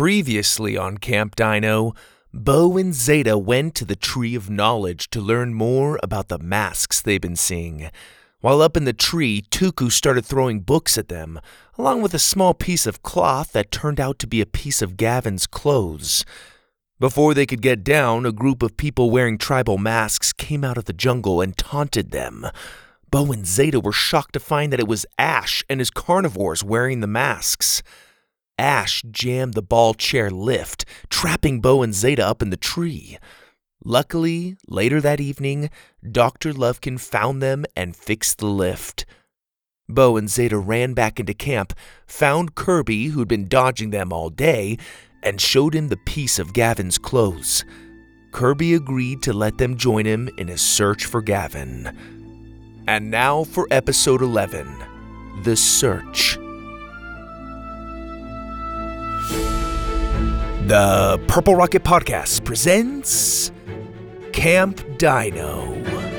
Previously on Camp Dino, Bo and Zada went to the Tree of Knowledge to learn more about the masks they've been seeing. While up in the tree, Tuku started throwing books at them, along with a small piece of cloth that turned out to be a piece of Gavin's clothes. Before they could get down, a group of people wearing tribal masks came out of the jungle and taunted them. Bo and Zada were shocked to find that it was Ash and his carnivores wearing the masks. Ash jammed the ball chair lift, trapping Bo and Zada up in the tree. Luckily, later that evening, Dr. Lovekin found them and fixed the lift. Bo and Zada ran back into camp, found Kirby, who'd been dodging them all day, and showed him the piece of Gavin's clothes. Kirby agreed to let them join him in his search for Gavin. And now for episode 11 The Search. The Purple Rocket Podcast presents Camp Dino.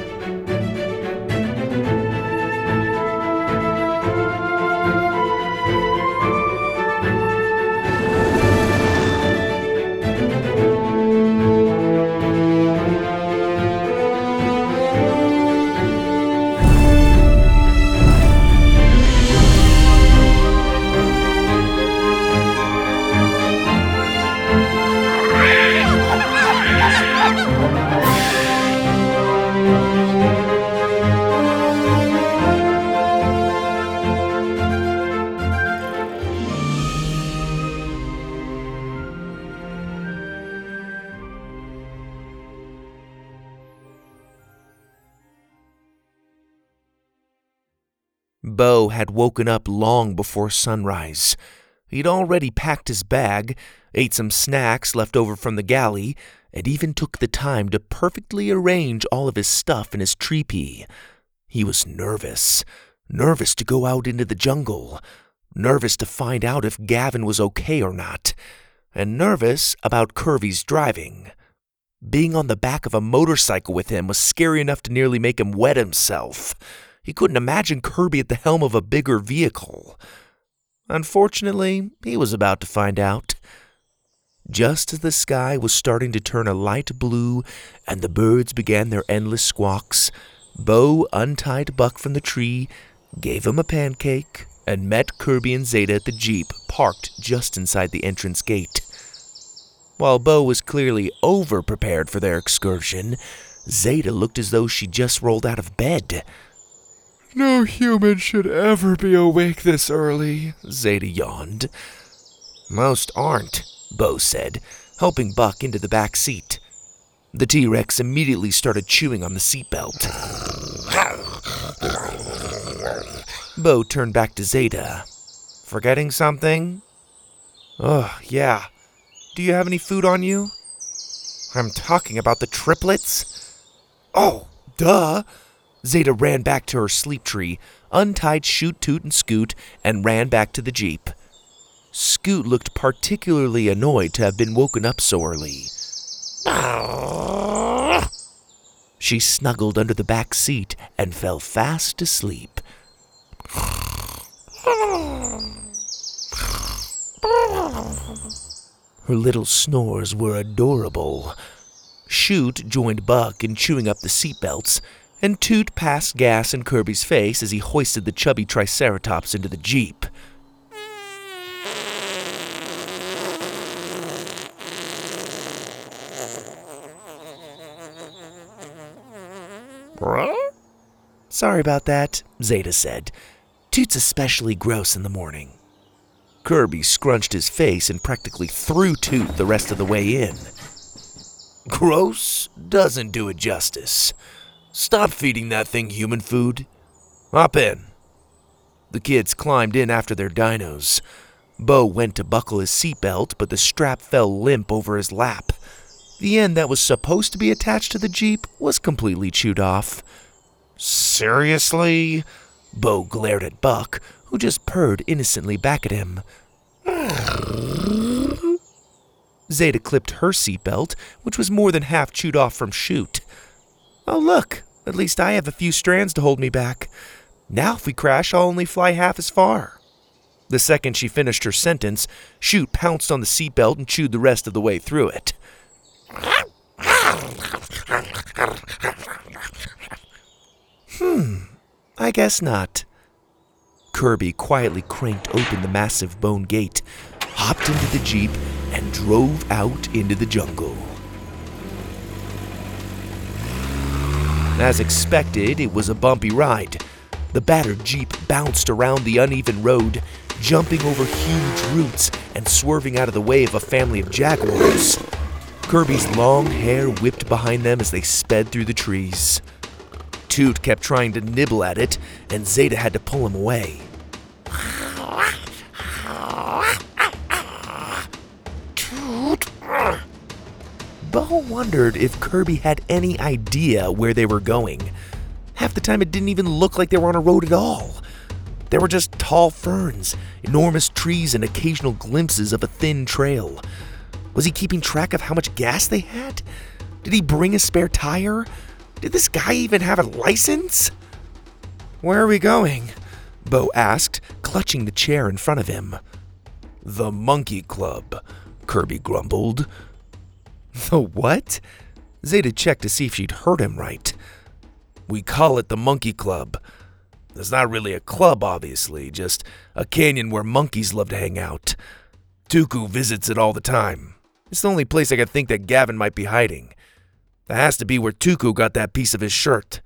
Bo had woken up long before sunrise. He'd already packed his bag, ate some snacks left over from the galley, and even took the time to perfectly arrange all of his stuff in his trepee. He was nervous. Nervous to go out into the jungle. Nervous to find out if Gavin was okay or not. And nervous about Kirby's driving. Being on the back of a motorcycle with him was scary enough to nearly make him wet himself. He couldn't imagine Kirby at the helm of a bigger vehicle. Unfortunately, he was about to find out. Just as the sky was starting to turn a light blue and the birds began their endless squawks, Bo untied Buck from the tree, gave him a pancake, and met Kirby and Zada at the Jeep parked just inside the entrance gate. While Bo was clearly over prepared for their excursion, Zada looked as though she just rolled out of bed. No human should ever be awake this early. Zada yawned. Most aren't, Bo said, helping Buck into the back seat. The T Rex immediately started chewing on the seatbelt. Bo turned back to Zada. Forgetting something? Oh, yeah. Do you have any food on you? I'm talking about the triplets? Oh, duh. Zada ran back to her sleep tree, untied Shoot, Toot, and Scoot, and ran back to the Jeep. Scoot looked particularly annoyed to have been woken up so early. She snuggled under the back seat and fell fast asleep. Her little snores were adorable. Shoot joined Buck in chewing up the seatbelts, and Toot passed gas in Kirby's face as he hoisted the chubby Triceratops into the Jeep. Sorry about that, Zada said. Toot's especially gross in the morning. Kirby scrunched his face and practically threw Toot the rest of the way in. Gross doesn't do it justice. Stop feeding that thing human food. Hop in. The kids climbed in after their dinos. Bo went to buckle his seatbelt, but the strap fell limp over his lap. The end that was supposed to be attached to the Jeep was completely chewed off. Seriously? Bo glared at Buck, who just purred innocently back at him. Zada clipped her seatbelt, which was more than half chewed off from Shoot. Oh, look, at least I have a few strands to hold me back. Now, if we crash, I'll only fly half as far. The second she finished her sentence, Shoot pounced on the seatbelt and chewed the rest of the way through it. Hmm, I guess not. Kirby quietly cranked open the massive bone gate, hopped into the Jeep, and drove out into the jungle. As expected, it was a bumpy ride. The battered Jeep bounced around the uneven road, jumping over huge roots and swerving out of the way of a family of jaguars. Kirby's long hair whipped behind them as they sped through the trees. Toot kept trying to nibble at it, and Zada had to pull him away. Bo wondered if Kirby had any idea where they were going. Half the time, it didn't even look like they were on a road at all. There were just tall ferns, enormous trees, and occasional glimpses of a thin trail. Was he keeping track of how much gas they had? Did he bring a spare tire? Did this guy even have a license? Where are we going? Bo asked, clutching the chair in front of him. The Monkey Club, Kirby grumbled. The what? Zada checked to see if she'd heard him right. We call it the Monkey Club. It's not really a club, obviously, just a canyon where monkeys love to hang out. Tuku visits it all the time. It's the only place I can think that Gavin might be hiding. That has to be where Tuku got that piece of his shirt.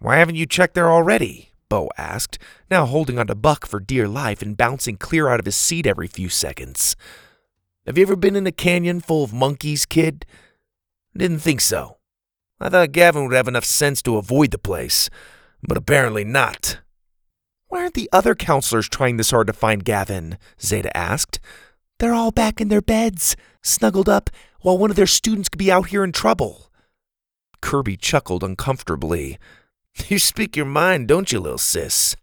Why haven't you checked there already? Bo asked, now holding onto Buck for dear life and bouncing clear out of his seat every few seconds. Have you ever been in a canyon full of monkeys, kid? Didn't think so. I thought Gavin would have enough sense to avoid the place, but apparently not. Why aren't the other counselors trying this hard to find Gavin? Zada asked. They're all back in their beds, snuggled up, while one of their students could be out here in trouble. Kirby chuckled uncomfortably. You speak your mind, don't you, little sis?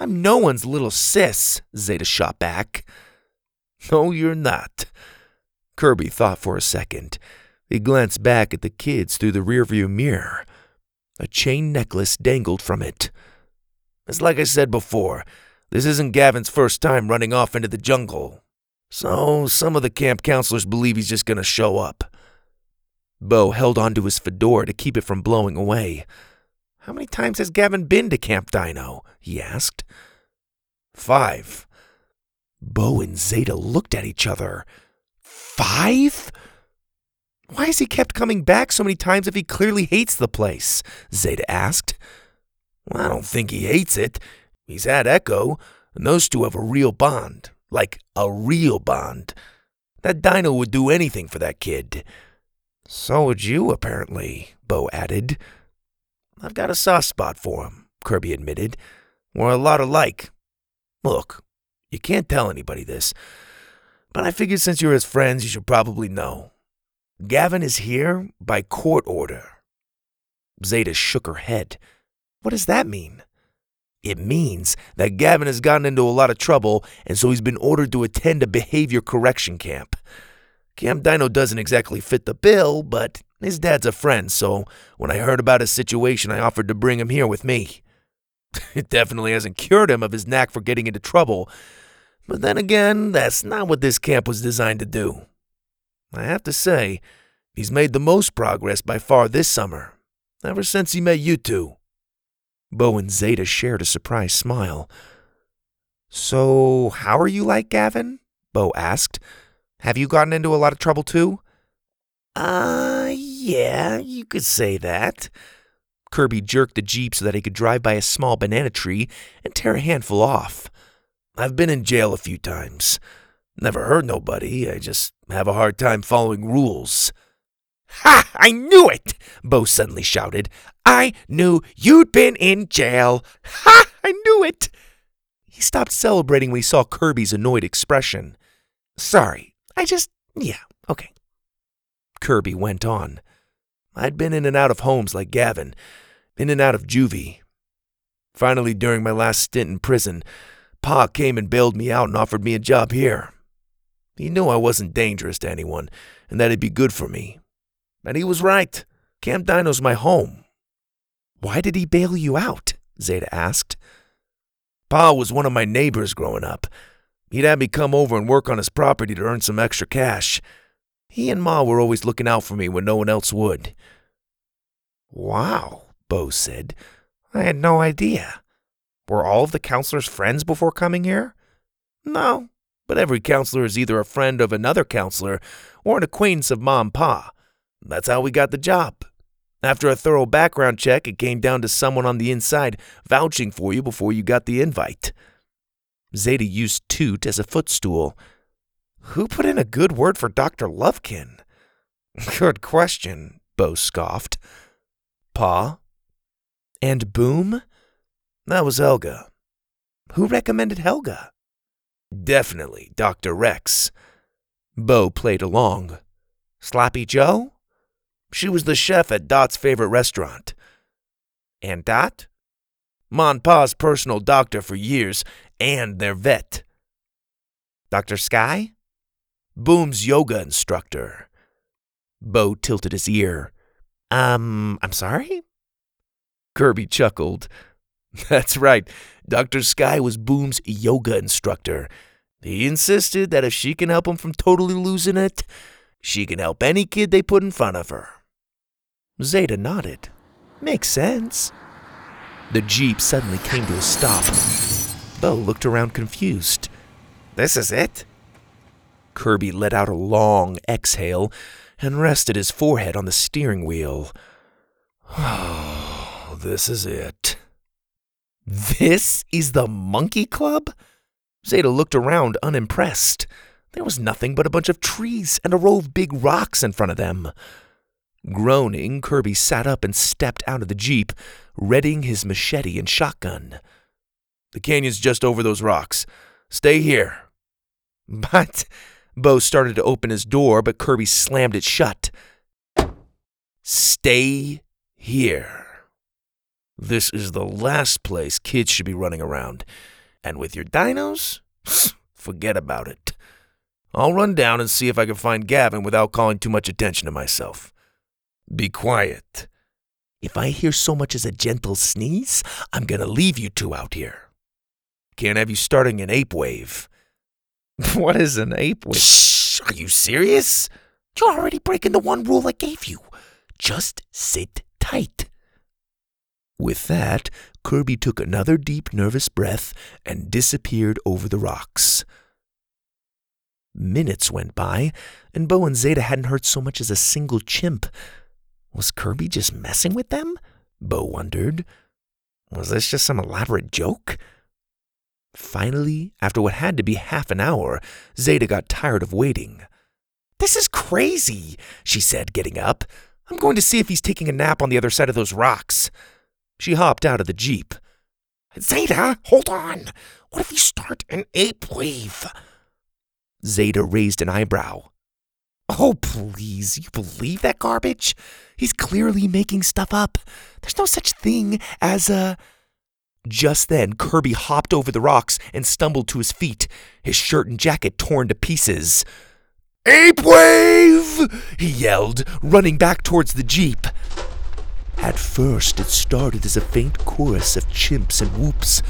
I'm no one's little sis, Zada shot back. No, you're not. Kirby thought for a second. He glanced back at the kids through the rearview mirror. A chain necklace dangled from it. It's like I said before, this isn't Gavin's first time running off into the jungle. So some of the camp counselors believe he's just gonna show up. Bo held onto his fedora to keep it from blowing away. How many times has Gavin been to Camp Dino? he asked. Five. Bo and Zada looked at each other. Five? Why has he kept coming back so many times if he clearly hates the place? Zada asked. Well, I don't think he hates it. He's had Echo, and those two have a real bond. Like a real bond. That Dino would do anything for that kid. So would you, apparently, Bo added. I've got a soft spot for him, Kirby admitted. We're a lot alike. Look, you can't tell anybody this, but I figured since you're his friends, you should probably know. Gavin is here by court order. Zada shook her head. What does that mean? It means that Gavin has gotten into a lot of trouble, and so he's been ordered to attend a behavior correction camp. Camp Dino doesn't exactly fit the bill, but his dad's a friend, so when I heard about his situation, I offered to bring him here with me. It definitely hasn't cured him of his knack for getting into trouble, but then again, that's not what this camp was designed to do. I have to say, he's made the most progress by far this summer, ever since he met you two. Bo and Zada shared a surprised smile. So, how are you like Gavin? Bo asked. Have you gotten into a lot of trouble too? Uh, yeah, you could say that. Kirby jerked the Jeep so that he could drive by a small banana tree and tear a handful off. I've been in jail a few times. Never hurt nobody, I just have a hard time following rules. Ha! I knew it! Bo suddenly shouted. I knew you'd been in jail. Ha! I knew it! He stopped celebrating when he saw Kirby's annoyed expression. Sorry, I just. Yeah, okay. Kirby went on. I'd been in and out of homes like Gavin, in and out of juvie. Finally, during my last stint in prison, Pa came and bailed me out and offered me a job here. He knew I wasn't dangerous to anyone and that it'd be good for me. And he was right. Camp Dino's my home. Why did he bail you out? Zada asked. Pa was one of my neighbors growing up. He'd have me come over and work on his property to earn some extra cash. He and Ma were always looking out for me when no one else would. Wow, Bo said. I had no idea. Were all of the counselors friends before coming here? No, but every counselor is either a friend of another counselor or an acquaintance of Mom Pa. That's how we got the job. After a thorough background check, it came down to someone on the inside vouching for you before you got the invite. Zada used Toot as a footstool. Who put in a good word for Dr. Lovekin? Good question, Bo scoffed. Pa? And Boom? That was Helga. Who recommended Helga? Definitely Dr. Rex. Bo played along. Sloppy Joe? She was the chef at Dot's favorite restaurant. And Dot? Mon Pa's personal doctor for years and their vet. Dr. Sky? Boom's yoga instructor. Bo tilted his ear. Um, I'm sorry? Kirby chuckled. That's right. Dr. Sky was Boom's yoga instructor. He insisted that if she can help him from totally losing it, she can help any kid they put in front of her. Zada nodded. Makes sense. The Jeep suddenly came to a stop. Bo looked around confused. This is it? Kirby let out a long exhale and rested his forehead on the steering wheel. Oh, this is it. This is the Monkey Club? Zada looked around unimpressed. There was nothing but a bunch of trees and a row of big rocks in front of them. Groaning, Kirby sat up and stepped out of the Jeep, readying his machete and shotgun. The canyon's just over those rocks. Stay here. But Bo started to open his door, but Kirby slammed it shut. Stay here. This is the last place kids should be running around. And with your dinos, forget about it. I'll run down and see if I can find Gavin without calling too much attention to myself. Be quiet. If I hear so much as a gentle sneeze, I'm gonna leave you two out here. Can't have you starting an ape wave. what is an ape wave? Shh! Are you serious? You're already breaking the one rule I gave you. Just sit tight. With that, Kirby took another deep, nervous breath and disappeared over the rocks. Minutes went by, and Bo and Zada hadn't heard so much as a single chimp. Was Kirby just messing with them? Bo wondered. Was this just some elaborate joke? Finally, after what had to be half an hour, Zada got tired of waiting. This is crazy, she said, getting up. I'm going to see if he's taking a nap on the other side of those rocks. She hopped out of the Jeep. Zada, hold on. What if you start an ape wave? Zada raised an eyebrow. Oh, please, you believe that garbage? He's clearly making stuff up. There's no such thing as a. Just then, Kirby hopped over the rocks and stumbled to his feet, his shirt and jacket torn to pieces. Ape Wave! he yelled, running back towards the Jeep. At first, it started as a faint chorus of chimps and whoops,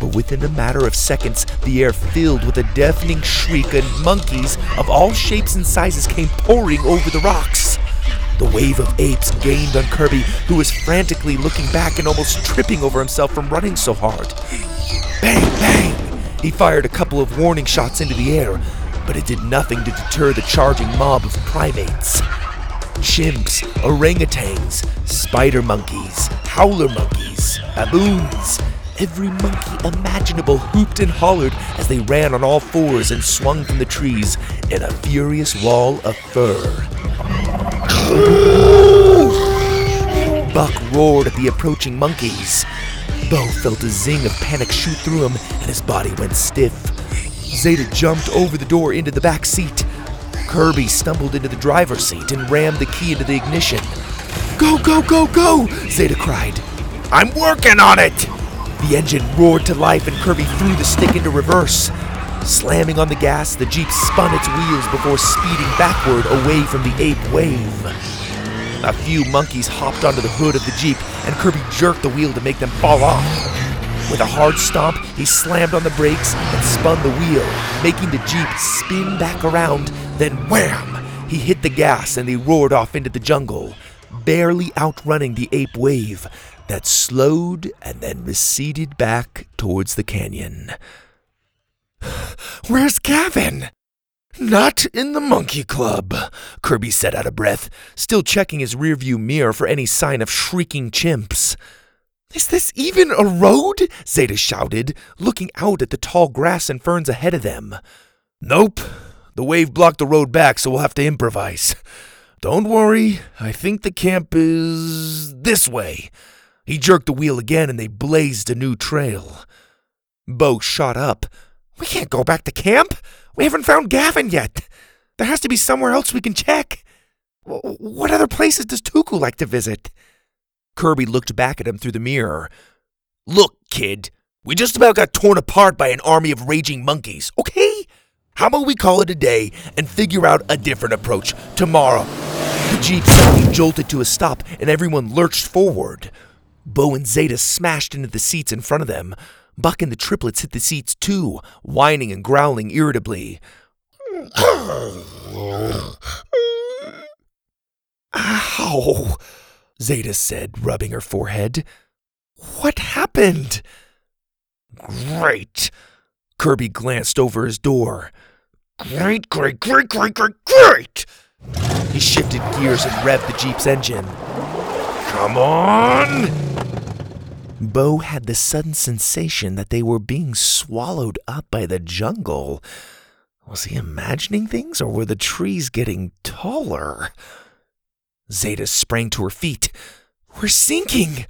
but within a matter of seconds, the air filled with a deafening shriek, and monkeys of all shapes and sizes came pouring over the rocks. The wave of apes gained on Kirby, who was frantically looking back and almost tripping over himself from running so hard. Bang, bang! He fired a couple of warning shots into the air, but it did nothing to deter the charging mob of primates. Chimps, orangutans, spider monkeys, howler monkeys, baboons. Every monkey imaginable hooped and hollered as they ran on all fours and swung from the trees in a furious wall of fur. Buck roared at the approaching monkeys. Bo felt a zing of panic shoot through him and his body went stiff. Zada jumped over the door into the back seat. Kirby stumbled into the driver's seat and rammed the key into the ignition. Go, go, go, go! Zada cried. I'm working on it! The engine roared to life and Kirby threw the stick into reverse. Slamming on the gas, the Jeep spun its wheels before speeding backward away from the ape wave. A few monkeys hopped onto the hood of the Jeep, and Kirby jerked the wheel to make them fall off. With a hard stomp, he slammed on the brakes and spun the wheel, making the Jeep spin back around. Then wham! He hit the gas and they roared off into the jungle, barely outrunning the ape wave that slowed and then receded back towards the canyon. Where's Gavin? Not in the monkey club, Kirby said out of breath, still checking his rearview mirror for any sign of shrieking chimps. Is this even a road? Zada shouted, looking out at the tall grass and ferns ahead of them. Nope. The wave blocked the road back, so we'll have to improvise. Don't worry, I think the camp is this way. He jerked the wheel again and they blazed a new trail. Bo shot up. We can't go back to camp. We haven't found Gavin yet. There has to be somewhere else we can check. What other places does Tuku like to visit? Kirby looked back at him through the mirror. Look, kid, we just about got torn apart by an army of raging monkeys, okay? How about we call it a day and figure out a different approach tomorrow? The Jeep suddenly jolted to a stop and everyone lurched forward. Bo and Zada smashed into the seats in front of them. Buck and the triplets hit the seats too, whining and growling irritably. Ow! Zada said, rubbing her forehead. What happened? Great! Kirby glanced over his door. Great, great, great, great, great, great! He shifted gears and revved the Jeep's engine. Come on! Bo had the sudden sensation that they were being swallowed up by the jungle. Was he imagining things, or were the trees getting taller? Zada sprang to her feet. We're sinking!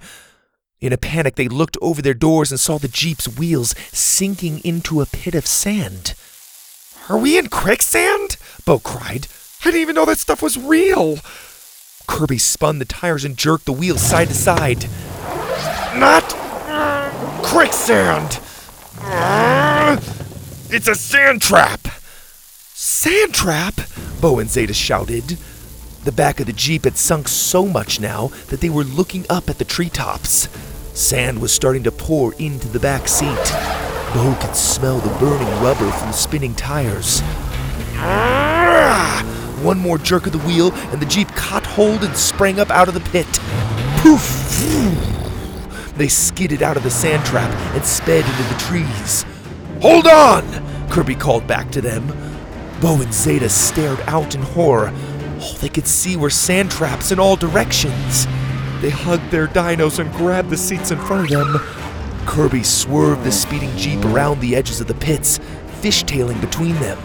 In a panic, they looked over their doors and saw the Jeep's wheels sinking into a pit of sand. Are we in quicksand? Bo cried. I didn't even know that stuff was real. Kirby spun the tires and jerked the wheels side to side. Not quicksand! It's a sand trap! Sand trap? Bo and Zada shouted. The back of the Jeep had sunk so much now that they were looking up at the treetops. Sand was starting to pour into the back seat. Bo could smell the burning rubber from the spinning tires. One more jerk of the wheel, and the Jeep caught hold and sprang up out of the pit. Poof! They skidded out of the sand trap and sped into the trees. Hold on! Kirby called back to them. Bo and Zada stared out in horror. All they could see were sand traps in all directions. They hugged their dinos and grabbed the seats in front of them. Kirby swerved the speeding Jeep around the edges of the pits, fishtailing between them.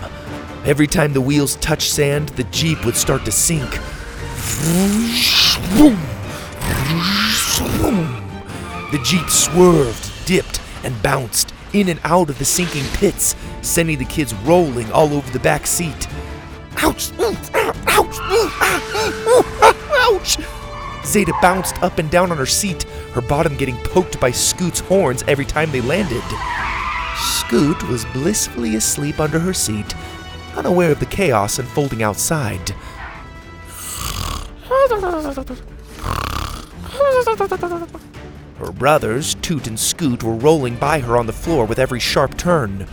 Every time the wheels touched sand, the Jeep would start to sink. The Jeep swerved, dipped, and bounced in and out of the sinking pits, sending the kids rolling all over the back seat. Ouch! Ouch! Ouch! Zada bounced up and down on her seat, her bottom getting poked by Scoot's horns every time they landed. Scoot was blissfully asleep under her seat, unaware of the chaos unfolding outside. Her brothers, Toot and Scoot, were rolling by her on the floor with every sharp turn.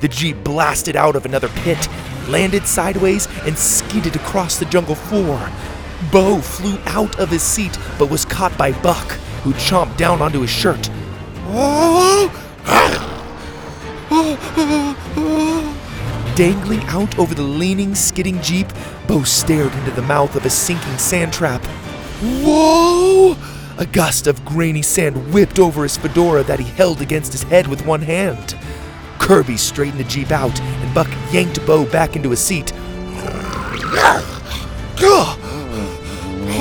The Jeep blasted out of another pit, landed sideways, and skidded across the jungle floor. Bo flew out of his seat but was caught by Buck, who chomped down onto his shirt. Dangling out over the leaning, skidding Jeep, Bo stared into the mouth of a sinking sand trap. Whoa! A gust of grainy sand whipped over his fedora that he held against his head with one hand. Kirby straightened the Jeep out, and Buck yanked Bo back into his seat.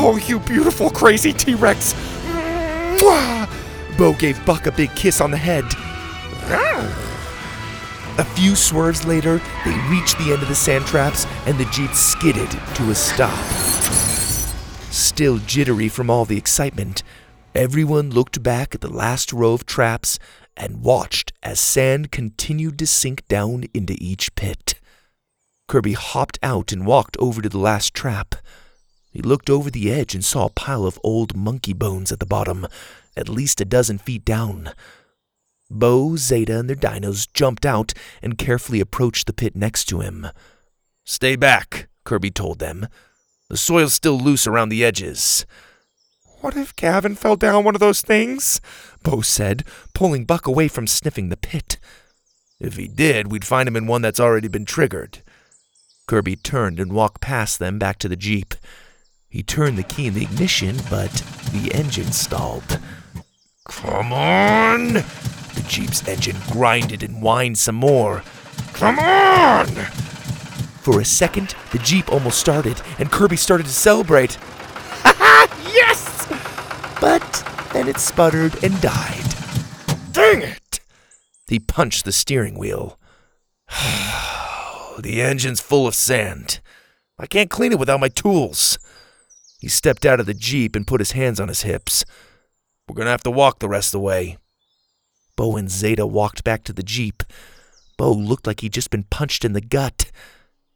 Oh, you beautiful, crazy T Rex! Bo gave Buck a big kiss on the head. A few swerves later, they reached the end of the sand traps, and the Jeep skidded to a stop. Still jittery from all the excitement, everyone looked back at the last row of traps and watched as sand continued to sink down into each pit. Kirby hopped out and walked over to the last trap. He looked over the edge and saw a pile of old monkey bones at the bottom, at least a dozen feet down. Bo, Zada, and their dinos jumped out and carefully approached the pit next to him. Stay back, Kirby told them. The soil's still loose around the edges. What if Gavin fell down one of those things? Bo said, pulling Buck away from sniffing the pit. If he did, we'd find him in one that's already been triggered. Kirby turned and walked past them back to the Jeep. He turned the key in the ignition, but the engine stalled. Come on! The Jeep's engine grinded and whined some more. Come on! For a second, the Jeep almost started, and Kirby started to celebrate. yes! But then it sputtered and died. Dang it! He punched the steering wheel. the engine's full of sand. I can't clean it without my tools. He stepped out of the Jeep and put his hands on his hips. We're gonna have to walk the rest of the way. Bo and Zada walked back to the Jeep. Bo looked like he'd just been punched in the gut.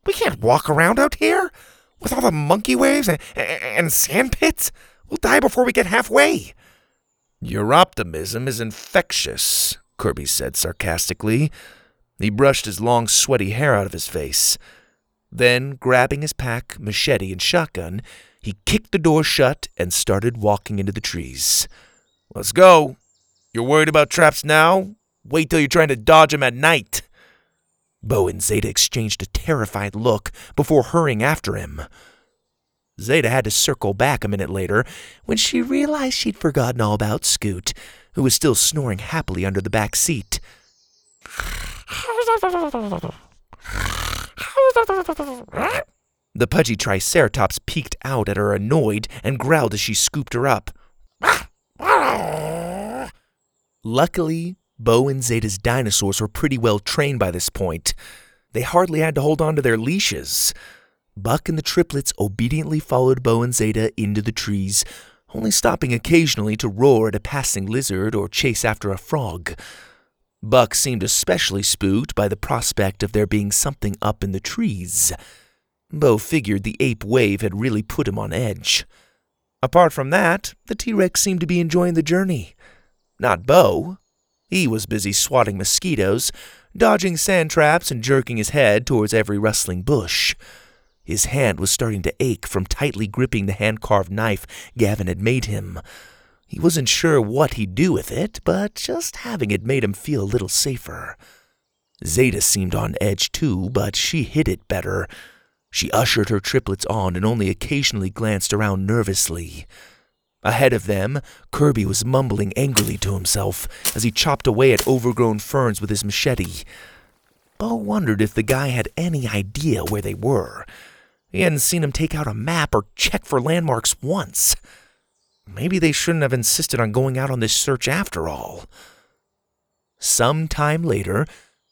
We can't walk around out here with all the monkey waves and, and sand pits. We'll die before we get halfway. Your optimism is infectious, Kirby said sarcastically. He brushed his long, sweaty hair out of his face. Then, grabbing his pack, machete, and shotgun, he kicked the door shut and started walking into the trees. Let's go. You're worried about traps now? Wait till you're trying to dodge 'em at night. Bo and Zada exchanged a terrified look before hurrying after him. Zada had to circle back a minute later when she realized she'd forgotten all about Scoot, who was still snoring happily under the back seat. The pudgy Triceratops peeked out at her annoyed and growled as she scooped her up. Luckily, Bo and Zada's dinosaurs were pretty well trained by this point. They hardly had to hold on to their leashes. Buck and the triplets obediently followed Bo and Zada into the trees, only stopping occasionally to roar at a passing lizard or chase after a frog. Buck seemed especially spooked by the prospect of there being something up in the trees. Bo figured the ape wave had really put him on edge. Apart from that, the T Rex seemed to be enjoying the journey. Not Bo. He was busy swatting mosquitoes, dodging sand traps, and jerking his head towards every rustling bush. His hand was starting to ache from tightly gripping the hand carved knife Gavin had made him. He wasn't sure what he'd do with it, but just having it made him feel a little safer. Zada seemed on edge too, but she hid it better. She ushered her triplets on and only occasionally glanced around nervously. Ahead of them, Kirby was mumbling angrily to himself as he chopped away at overgrown ferns with his machete. Bo wondered if the guy had any idea where they were. He hadn't seen him take out a map or check for landmarks once. Maybe they shouldn't have insisted on going out on this search after all. Some time later,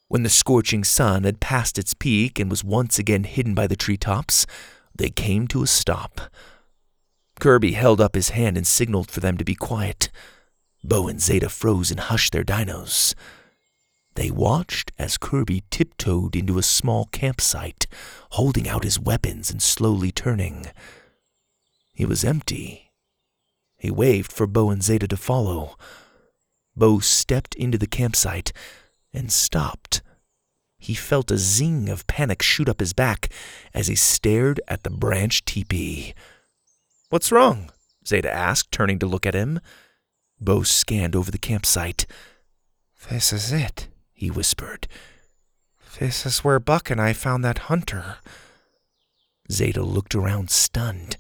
when the scorching sun had passed its peak and was once again hidden by the treetops, they came to a stop. Kirby held up his hand and signaled for them to be quiet. Bo and Zada froze and hushed their dinos. They watched as Kirby tiptoed into a small campsite, holding out his weapons and slowly turning. He was empty. He waved for Bo and Zada to follow. Bo stepped into the campsite and stopped. He felt a zing of panic shoot up his back as he stared at the branch teepee. What's wrong? Zada asked, turning to look at him. Bo scanned over the campsite. This is it, he whispered. This is where Buck and I found that hunter. Zada looked around stunned.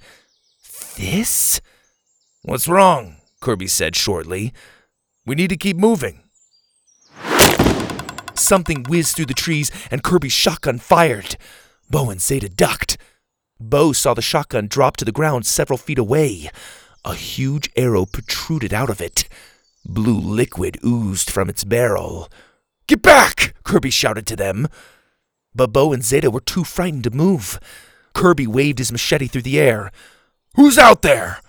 This? What's wrong? Kirby said shortly. We need to keep moving. Something whizzed through the trees and Kirby's shotgun fired. Bo and Zada ducked. Bo saw the shotgun drop to the ground several feet away. A huge arrow protruded out of it. Blue liquid oozed from its barrel. Get back! Kirby shouted to them. But Bo and Zada were too frightened to move. Kirby waved his machete through the air. Who's out there?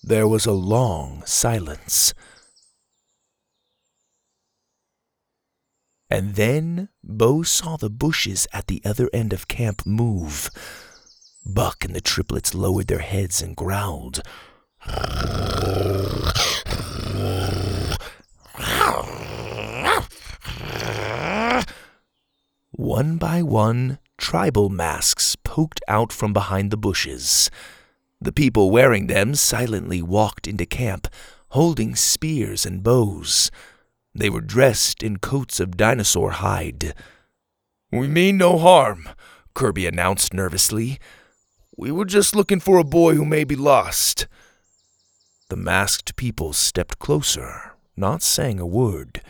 There was a long silence. And then Bo saw the bushes at the other end of camp move. Buck and the triplets lowered their heads and growled. One by one, tribal masks poked out from behind the bushes. The people wearing them silently walked into camp, holding spears and bows. They were dressed in coats of dinosaur hide. We mean no harm, Kirby announced nervously. We were just looking for a boy who may be lost. The masked people stepped closer, not saying a word.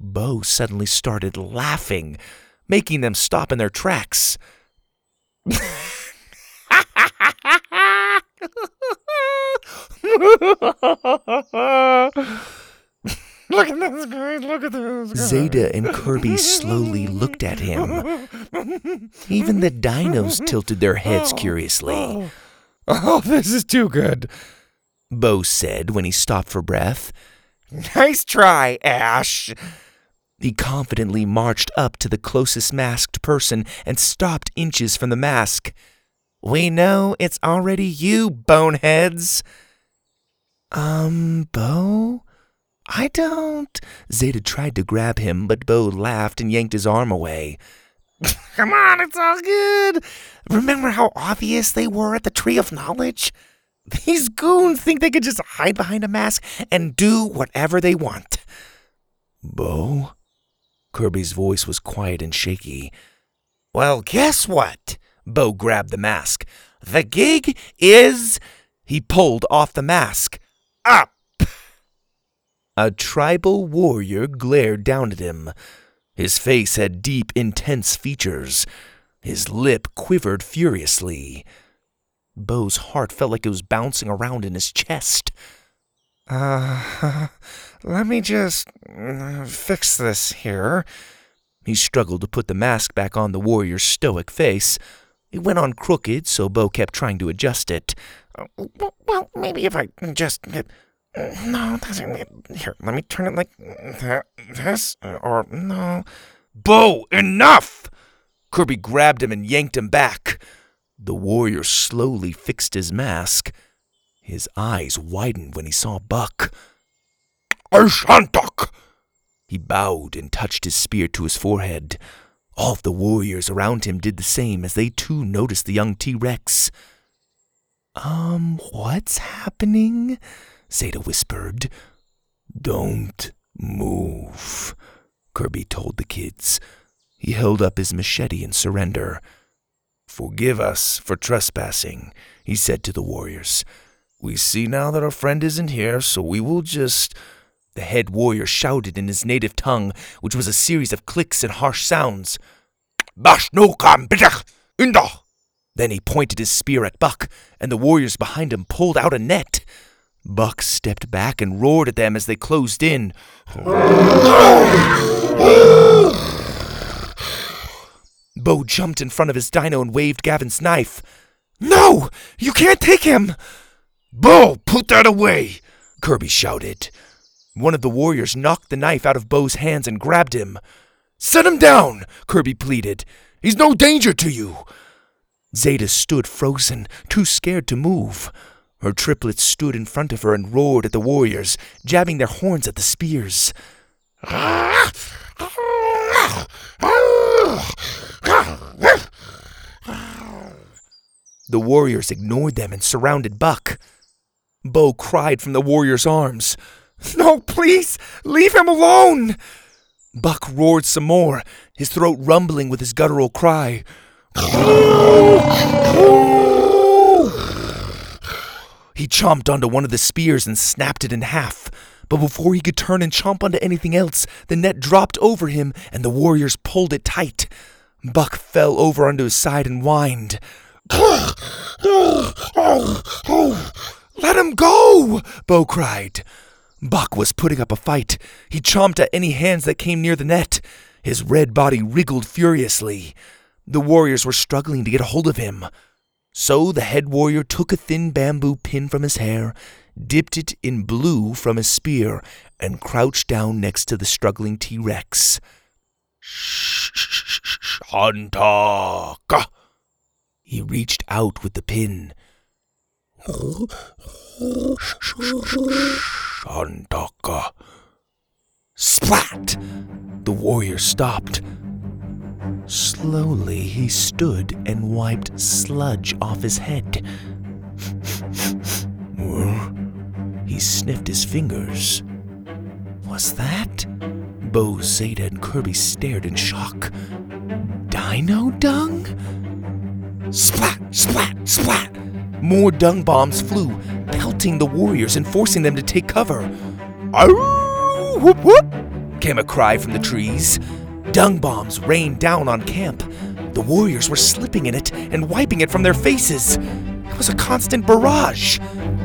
Bo suddenly started laughing, making them stop in their tracks. Look at this, guys. Look at this. Zada and Kirby slowly looked at him. Even the dinos tilted their heads curiously. Oh, this is too good. Bo said when he stopped for breath. Nice try, Ash. He confidently marched up to the closest masked person and stopped inches from the mask. We know it's already you, boneheads. Um, Bo? I don't. Zada tried to grab him, but Bo laughed and yanked his arm away. Come on, it's all good. Remember how obvious they were at the Tree of Knowledge? These goons think they could just hide behind a mask and do whatever they want. Bo? Kirby's voice was quiet and shaky. Well, guess what? Bo grabbed the mask. The gig is. He pulled off the mask. Up! A tribal warrior glared down at him. His face had deep, intense features. His lip quivered furiously. Bo's heart felt like it was bouncing around in his chest. Uh, let me just uh, fix this here. He struggled to put the mask back on the warrior's stoic face. It went on crooked, so Bo kept trying to adjust it. Well, maybe if I just no, that's here. Let me turn it like that. This or no. Bo, enough! Kirby grabbed him and yanked him back. The warrior slowly fixed his mask. His eyes widened when he saw Buck. Ashantok! He bowed and touched his spear to his forehead. All of the warriors around him did the same as they too noticed the young T Rex. Um, what's happening? Zada whispered. Don't move, Kirby told the kids. He held up his machete in surrender. Forgive us for trespassing, he said to the warriors. We see now that our friend isn't here, so we will just. The head warrior shouted in his native tongue, which was a series of clicks and harsh sounds. Inda. Then he pointed his spear at Buck, and the warriors behind him pulled out a net. Buck stepped back and roared at them as they closed in. Bo jumped in front of his dino and waved Gavin's knife. No! You can't take him! Bo, put that away! Kirby shouted. One of the warriors knocked the knife out of Bo's hands and grabbed him. Set him down, Kirby pleaded. He's no danger to you. Zada stood frozen, too scared to move. Her triplets stood in front of her and roared at the warriors, jabbing their horns at the spears. The warriors ignored them and surrounded Buck. Bo cried from the warrior's arms. No, please, leave him alone! Buck roared some more, his throat rumbling with his guttural cry. He chomped onto one of the spears and snapped it in half. But before he could turn and chomp onto anything else, the net dropped over him and the warriors pulled it tight. Buck fell over onto his side and whined. Let him go! Bo cried. Buck was putting up a fight. He chomped at any hands that came near the net. His red body wriggled furiously. The warriors were struggling to get a hold of him. So the head warrior took a thin bamboo pin from his hair, dipped it in blue from his spear, and crouched down next to the struggling T Rex. Shh, Shantaka! He reached out with the pin. Shantaka. Splat! The warrior stopped. Slowly, he stood and wiped sludge off his head. He sniffed his fingers. Was that? Bo, Zada, and Kirby stared in shock. Dino dung? Splat, splat, splat! More dung bombs flew, pelting the warriors and forcing them to take cover. Arr, whoop whoop! came a cry from the trees. Dung bombs rained down on camp. The warriors were slipping in it and wiping it from their faces. It was a constant barrage.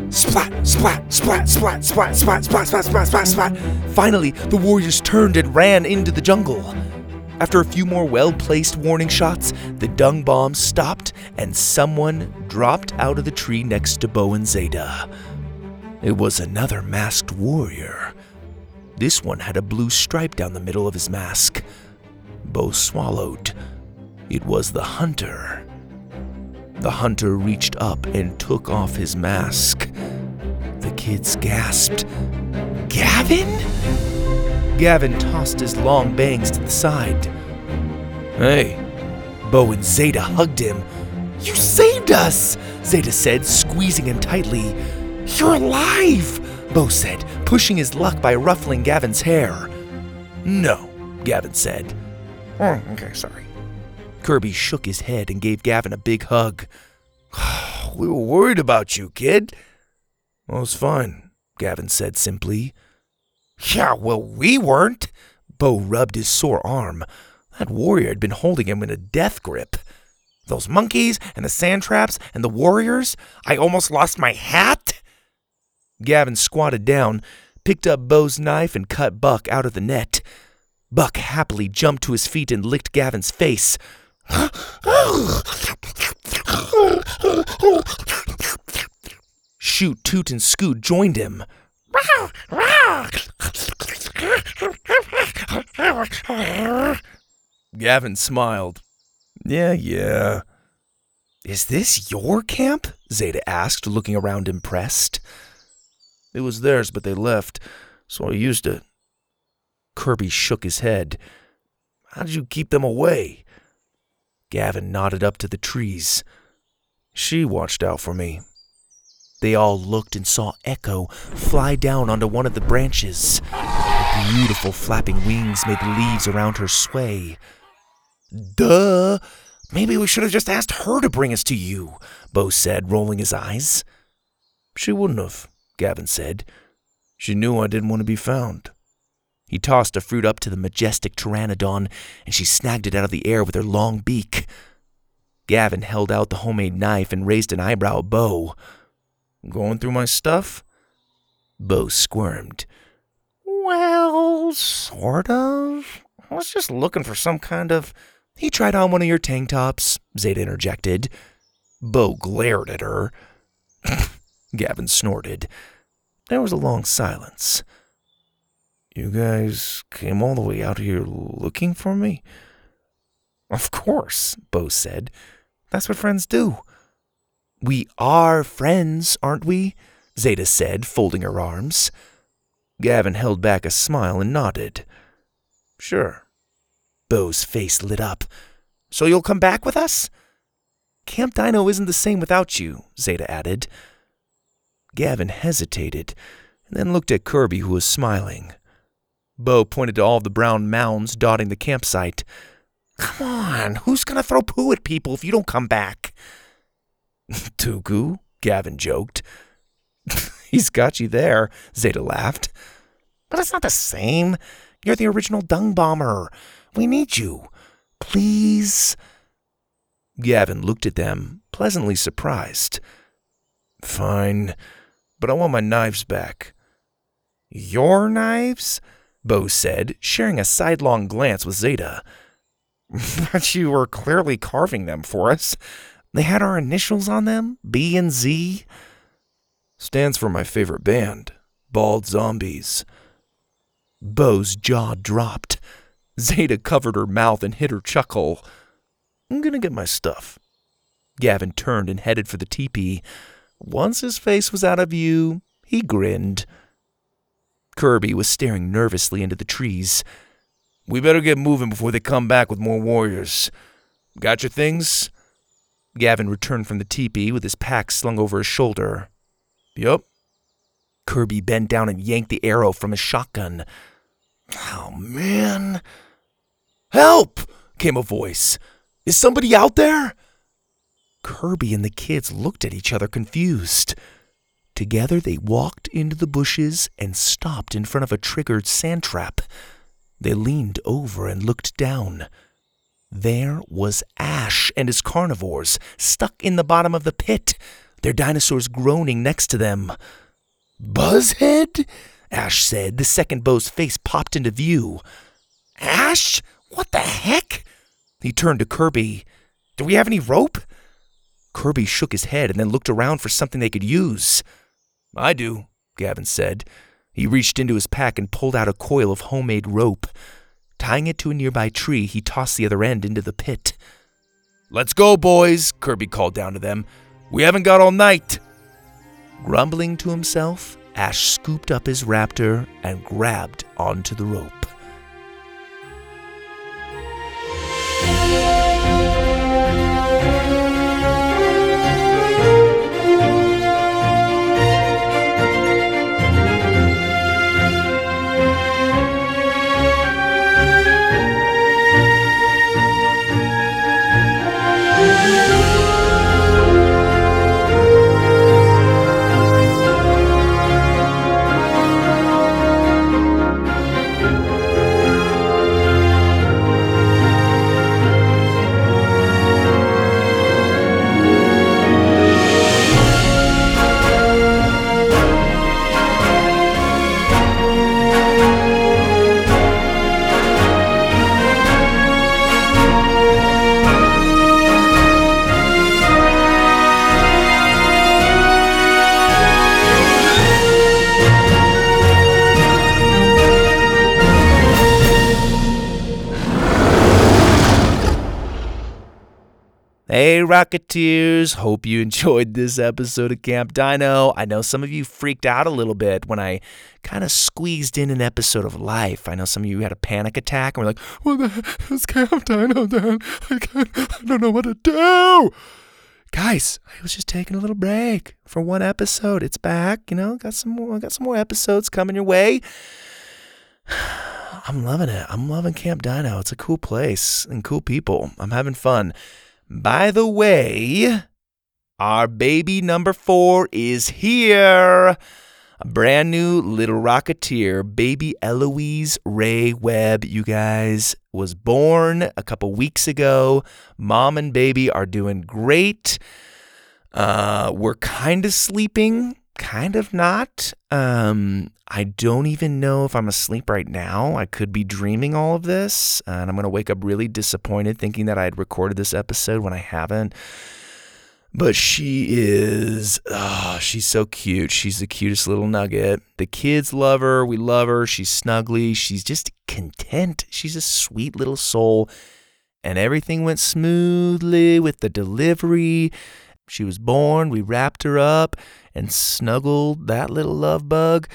Splat, splat, splat, splat, splat, splat, splat, splat, splat, splat. Finally, the warriors turned and ran into the jungle. After a few more well placed warning shots, the dung bombs stopped and someone dropped out of the tree next to Bo and Zada. It was another masked warrior. This one had a blue stripe down the middle of his mask. Bo swallowed. It was the hunter. The hunter reached up and took off his mask. The kids gasped. Gavin? Gavin tossed his long bangs to the side. hey, Bo and Zada hugged him. You saved us, Zada said, squeezing him tightly. You're alive, Bo said, pushing his luck by ruffling Gavin's hair. No, Gavin said. Oh, okay, sorry. Kirby shook his head and gave Gavin a big hug. we were worried about you, kid. Well, it's fine, Gavin said simply. Yeah, well, we weren't. Bo rubbed his sore arm. That warrior had been holding him in a death grip. Those monkeys and the sand traps and the warriors. I almost lost my hat. Gavin squatted down, picked up Bo's knife, and cut Buck out of the net. Buck happily jumped to his feet and licked Gavin's face. Shoot, Toot, and Scoot joined him. Gavin smiled. Yeah, yeah. Is this your camp? Zada asked, looking around impressed. It was theirs, but they left, so I used it. Kirby shook his head. How did you keep them away? Gavin nodded up to the trees. She watched out for me. They all looked and saw Echo fly down onto one of the branches. Her beautiful flapping wings made the leaves around her sway. Duh. Maybe we should have just asked her to bring us to you, Bo said, rolling his eyes. She wouldn't have, Gavin said. She knew I didn't want to be found. He tossed a fruit up to the majestic pteranodon, and she snagged it out of the air with her long beak. Gavin held out the homemade knife and raised an eyebrow at Bo. Going through my stuff? Bo squirmed. Well, sort of. I was just looking for some kind of. He tried on one of your tank tops, Zada interjected. Bo glared at her. Gavin snorted. There was a long silence. You guys came all the way out here looking for me? Of course, Bo said. That's what friends do. We are friends, aren't we? Zada said, folding her arms. Gavin held back a smile and nodded. Sure. Bo's face lit up. So you'll come back with us? Camp Dino isn't the same without you, Zada added. Gavin hesitated and then looked at Kirby, who was smiling. Bo pointed to all the brown mounds dotting the campsite. Come on, who's gonna throw poo at people if you don't come back? Tuku, Gavin joked. He's got you there, Zada laughed. But it's not the same. You're the original dung bomber. We need you. Please. Gavin looked at them, pleasantly surprised. Fine, but I want my knives back. Your knives? Bo said, sharing a sidelong glance with Zada. But you were clearly carving them for us. They had our initials on them B and Z. Stands for my favorite band, Bald Zombies. Bo's jaw dropped. Zada covered her mouth and hid her chuckle. I'm gonna get my stuff. Gavin turned and headed for the teepee. Once his face was out of view, he grinned. Kirby was staring nervously into the trees. We better get moving before they come back with more warriors. Got your things? Gavin returned from the teepee with his pack slung over his shoulder. Yup. Kirby bent down and yanked the arrow from his shotgun. Oh, man. Help! came a voice. Is somebody out there? Kirby and the kids looked at each other confused. Together they walked into the bushes and stopped in front of a triggered sand trap. They leaned over and looked down. There was Ash and his carnivores stuck in the bottom of the pit, their dinosaurs groaning next to them. Buzzhead? Ash said. The second Bo's face popped into view. Ash? What the heck? He turned to Kirby. Do we have any rope? Kirby shook his head and then looked around for something they could use. I do, Gavin said. He reached into his pack and pulled out a coil of homemade rope. Tying it to a nearby tree, he tossed the other end into the pit. Let's go, boys, Kirby called down to them. We haven't got all night. Grumbling to himself, Ash scooped up his raptor and grabbed onto the rope. Hey, Rocketeers! Hope you enjoyed this episode of Camp Dino. I know some of you freaked out a little bit when I kind of squeezed in an episode of life. I know some of you had a panic attack and were like, What the heck is Camp Dino, Dan? I, can't, I don't know what to do. Guys, I was just taking a little break for one episode. It's back, you know, got some more, got some more episodes coming your way. I'm loving it. I'm loving Camp Dino. It's a cool place and cool people. I'm having fun. By the way, our baby number four is here. A brand new little rocketeer, baby Eloise Ray Webb, you guys, was born a couple weeks ago. Mom and baby are doing great. Uh, we're kind of sleeping, kind of not. Um, I don't even know if I'm asleep right now. I could be dreaming all of this, and I'm going to wake up really disappointed thinking that I had recorded this episode when I haven't. But she is, oh, she's so cute. She's the cutest little nugget. The kids love her. We love her. She's snuggly. She's just content. She's a sweet little soul. And everything went smoothly with the delivery. She was born. We wrapped her up and snuggled that little love bug.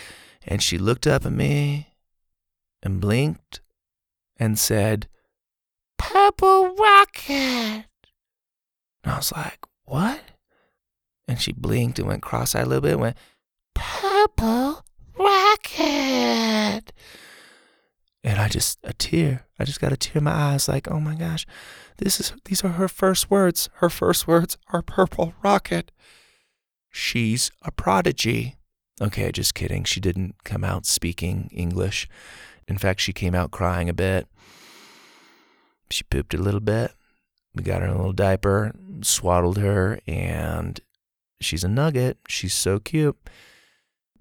And she looked up at me and blinked and said, Purple rocket. And I was like, What? And she blinked and went cross eyed a little bit and went, Purple rocket. And I just, a tear, I just got a tear in my eyes like, oh my gosh, this is, these are her first words. Her first words are purple rocket. She's a prodigy. Okay, just kidding. She didn't come out speaking English. In fact, she came out crying a bit. She pooped a little bit. We got her in a little diaper, swaddled her, and she's a nugget. She's so cute.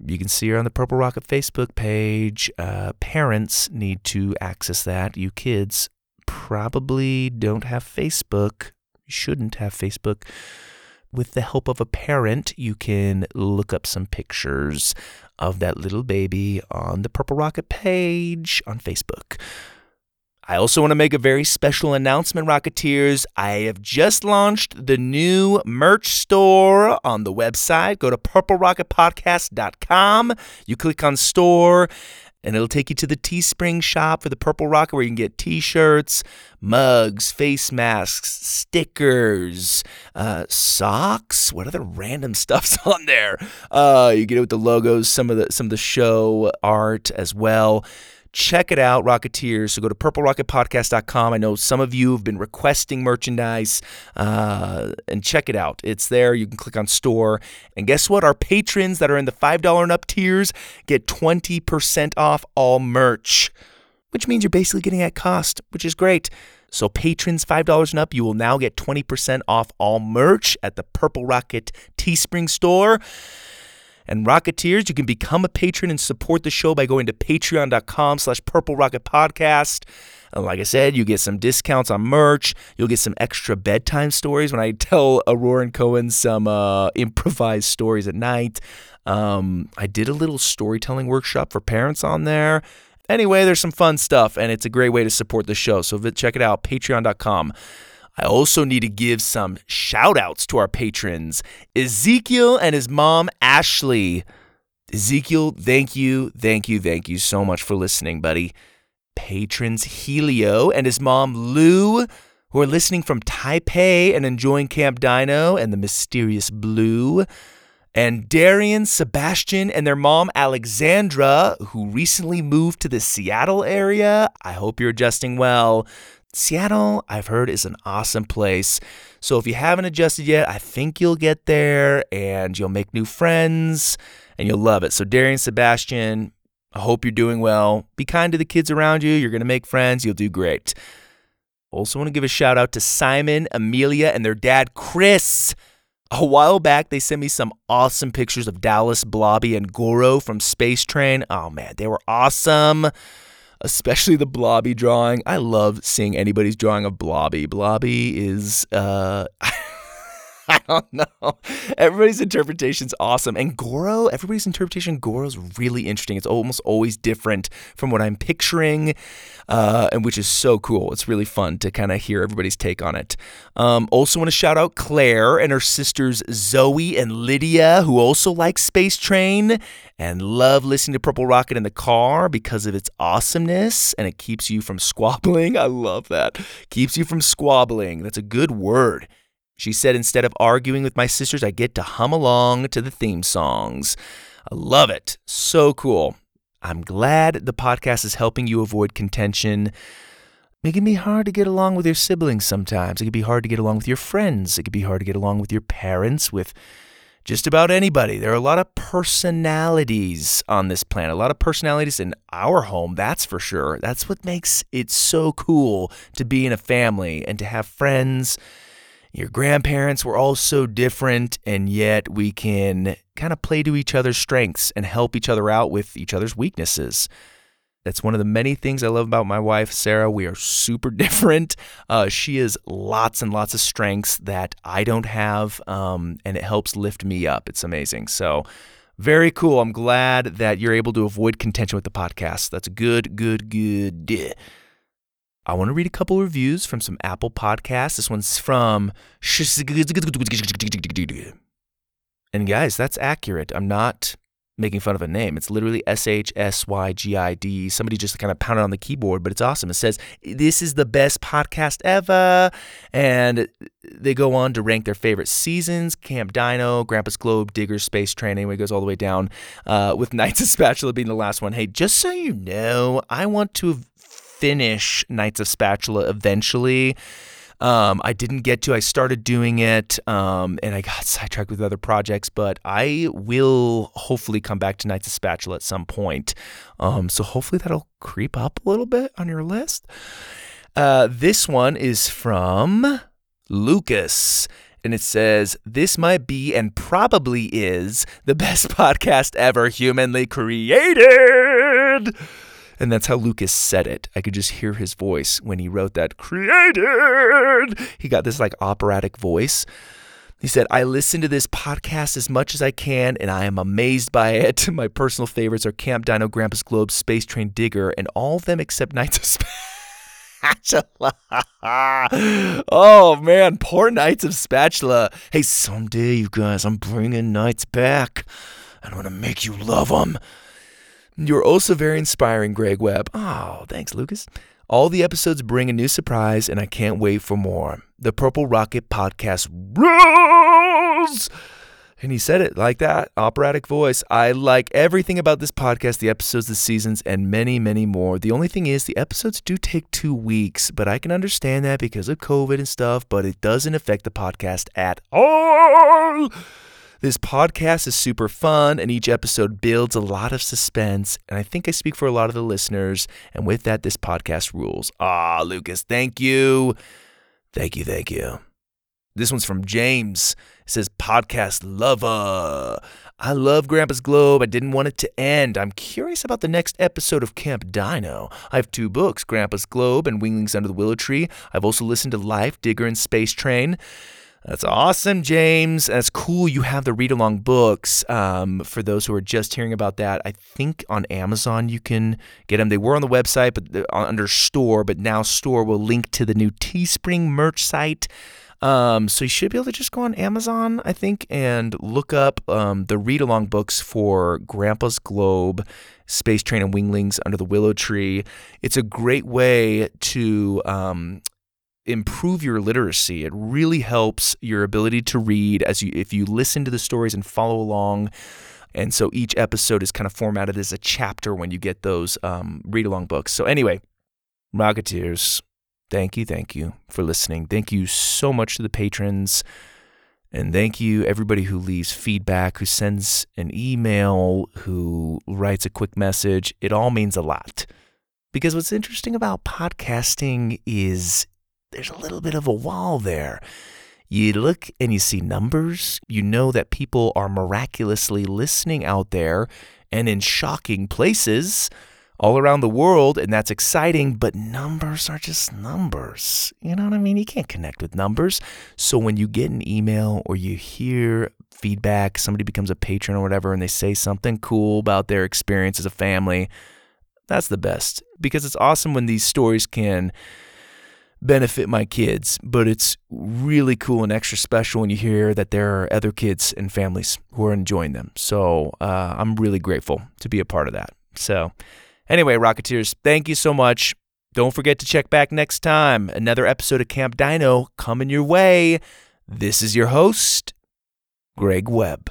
You can see her on the Purple Rocket Facebook page. Uh, parents need to access that. You kids probably don't have Facebook. You shouldn't have Facebook with the help of a parent, you can look up some pictures of that little baby on the Purple Rocket page on Facebook. I also want to make a very special announcement, Rocketeers. I have just launched the new merch store on the website. Go to purplerocketpodcast.com. You click on store and it'll take you to the Teespring shop for the Purple Rocket where you can get t shirts, mugs, face masks, stickers, uh, socks. What other random stuff's on there? Uh, you get it with the logos, some of the some of the show art as well. Check it out, Rocketeers. So go to purplerocketpodcast.com. I know some of you have been requesting merchandise, uh, and check it out. It's there. You can click on store. And guess what? Our patrons that are in the $5 and up tiers get 20% off all merch, which means you're basically getting at cost, which is great. So, patrons $5 and up, you will now get 20% off all merch at the Purple Rocket Teespring store. And Rocketeers, you can become a patron and support the show by going to patreon.com slash purple rocket podcast. And like I said, you get some discounts on merch. You'll get some extra bedtime stories when I tell Aurora and Cohen some uh, improvised stories at night. Um, I did a little storytelling workshop for parents on there. Anyway, there's some fun stuff, and it's a great way to support the show. So check it out, patreon.com. I also need to give some shout outs to our patrons Ezekiel and his mom, Ashley. Ezekiel, thank you, thank you, thank you so much for listening, buddy. Patrons Helio and his mom, Lou, who are listening from Taipei and enjoying Camp Dino and the mysterious blue. And Darian, Sebastian, and their mom, Alexandra, who recently moved to the Seattle area. I hope you're adjusting well. Seattle, I've heard, is an awesome place. So if you haven't adjusted yet, I think you'll get there and you'll make new friends and you'll love it. So, Darian Sebastian, I hope you're doing well. Be kind to the kids around you. You're going to make friends. You'll do great. Also, want to give a shout out to Simon, Amelia, and their dad, Chris. A while back, they sent me some awesome pictures of Dallas, Blobby, and Goro from Space Train. Oh man, they were awesome especially the Blobby drawing. I love seeing anybody's drawing of Blobby. Blobby is uh I don't know. Everybody's interpretation is awesome. And Goro, everybody's interpretation Goro is really interesting. It's almost always different from what I'm picturing, uh, and which is so cool. It's really fun to kind of hear everybody's take on it. Um, also, want to shout out Claire and her sisters Zoe and Lydia, who also like Space Train and love listening to Purple Rocket in the car because of its awesomeness and it keeps you from squabbling. I love that. Keeps you from squabbling. That's a good word. She said, instead of arguing with my sisters, I get to hum along to the theme songs. I love it. So cool. I'm glad the podcast is helping you avoid contention. It can be hard to get along with your siblings sometimes. It can be hard to get along with your friends. It can be hard to get along with your parents, with just about anybody. There are a lot of personalities on this planet, a lot of personalities in our home, that's for sure. That's what makes it so cool to be in a family and to have friends your grandparents were all so different, and yet we can kind of play to each other's strengths and help each other out with each other's weaknesses. That's one of the many things I love about my wife, Sarah. We are super different. Uh, she has lots and lots of strengths that I don't have, um, and it helps lift me up. It's amazing. So, very cool. I'm glad that you're able to avoid contention with the podcast. That's good, good, good. I want to read a couple reviews from some Apple podcasts. This one's from. And guys, that's accurate. I'm not making fun of a name. It's literally S H S Y G I D. Somebody just kind of pounded on the keyboard, but it's awesome. It says, This is the best podcast ever. And they go on to rank their favorite seasons Camp Dino, Grandpa's Globe, Diggers, Space Training. Anyway, it goes all the way down, uh, with Knights of Spatula being the last one. Hey, just so you know, I want to finish Knights of Spatula eventually. Um, I didn't get to. I started doing it, um, and I got sidetracked with other projects. But I will hopefully come back to Knights of Spatula at some point. Um, so hopefully that'll creep up a little bit on your list. Uh, this one is from Lucas. And it says, This might be and probably is the best podcast ever humanly created. And that's how Lucas said it. I could just hear his voice when he wrote that created. He got this like operatic voice. He said, I listen to this podcast as much as I can, and I am amazed by it. My personal favorites are Camp Dino, Grandpa's Globe, Space Train Digger, and all of them except Knights of Spatula. oh man, poor Knights of Spatula. Hey, someday, you guys, I'm bringing Knights back. I'm gonna make you love them. You're also very inspiring, Greg Webb. Oh, thanks, Lucas. All the episodes bring a new surprise, and I can't wait for more. The Purple Rocket podcast rules! And he said it like that, operatic voice. I like everything about this podcast, the episodes, the seasons, and many, many more. The only thing is, the episodes do take two weeks, but I can understand that because of COVID and stuff, but it doesn't affect the podcast at all. This podcast is super fun, and each episode builds a lot of suspense. And I think I speak for a lot of the listeners. And with that, this podcast rules. Ah, Lucas, thank you. Thank you, thank you. This one's from James. It says, Podcast lover. I love Grandpa's Globe. I didn't want it to end. I'm curious about the next episode of Camp Dino. I have two books, Grandpa's Globe and Winglings Under the Willow Tree. I've also listened to Life, Digger, and Space Train. That's awesome, James. That's cool. You have the read along books. Um, for those who are just hearing about that, I think on Amazon you can get them. They were on the website, but under store, but now store will link to the new Teespring merch site. Um, so you should be able to just go on Amazon, I think, and look up um, the read along books for Grandpa's Globe, Space Train, and Winglings Under the Willow Tree. It's a great way to um, improve your literacy. It really helps your ability to read as you if you listen to the stories and follow along. And so each episode is kind of formatted as a chapter when you get those um, read along books. So anyway, Rocketeers, thank you, thank you for listening. Thank you so much to the patrons. And thank you, everybody who leaves feedback, who sends an email, who writes a quick message. It all means a lot. Because what's interesting about podcasting is there's a little bit of a wall there. You look and you see numbers, you know that people are miraculously listening out there and in shocking places all around the world, and that's exciting, but numbers are just numbers. You know what I mean? You can't connect with numbers. So when you get an email or you hear feedback, somebody becomes a patron or whatever, and they say something cool about their experience as a family, that's the best because it's awesome when these stories can benefit my kids, but it's really cool and extra special when you hear that there are other kids and families who are enjoying them. So uh, I'm really grateful to be a part of that. So, anyway, Rocketeers, thank you so much. Don't forget to check back next time. Another episode of Camp Dino coming your way. This is your host, Greg Webb.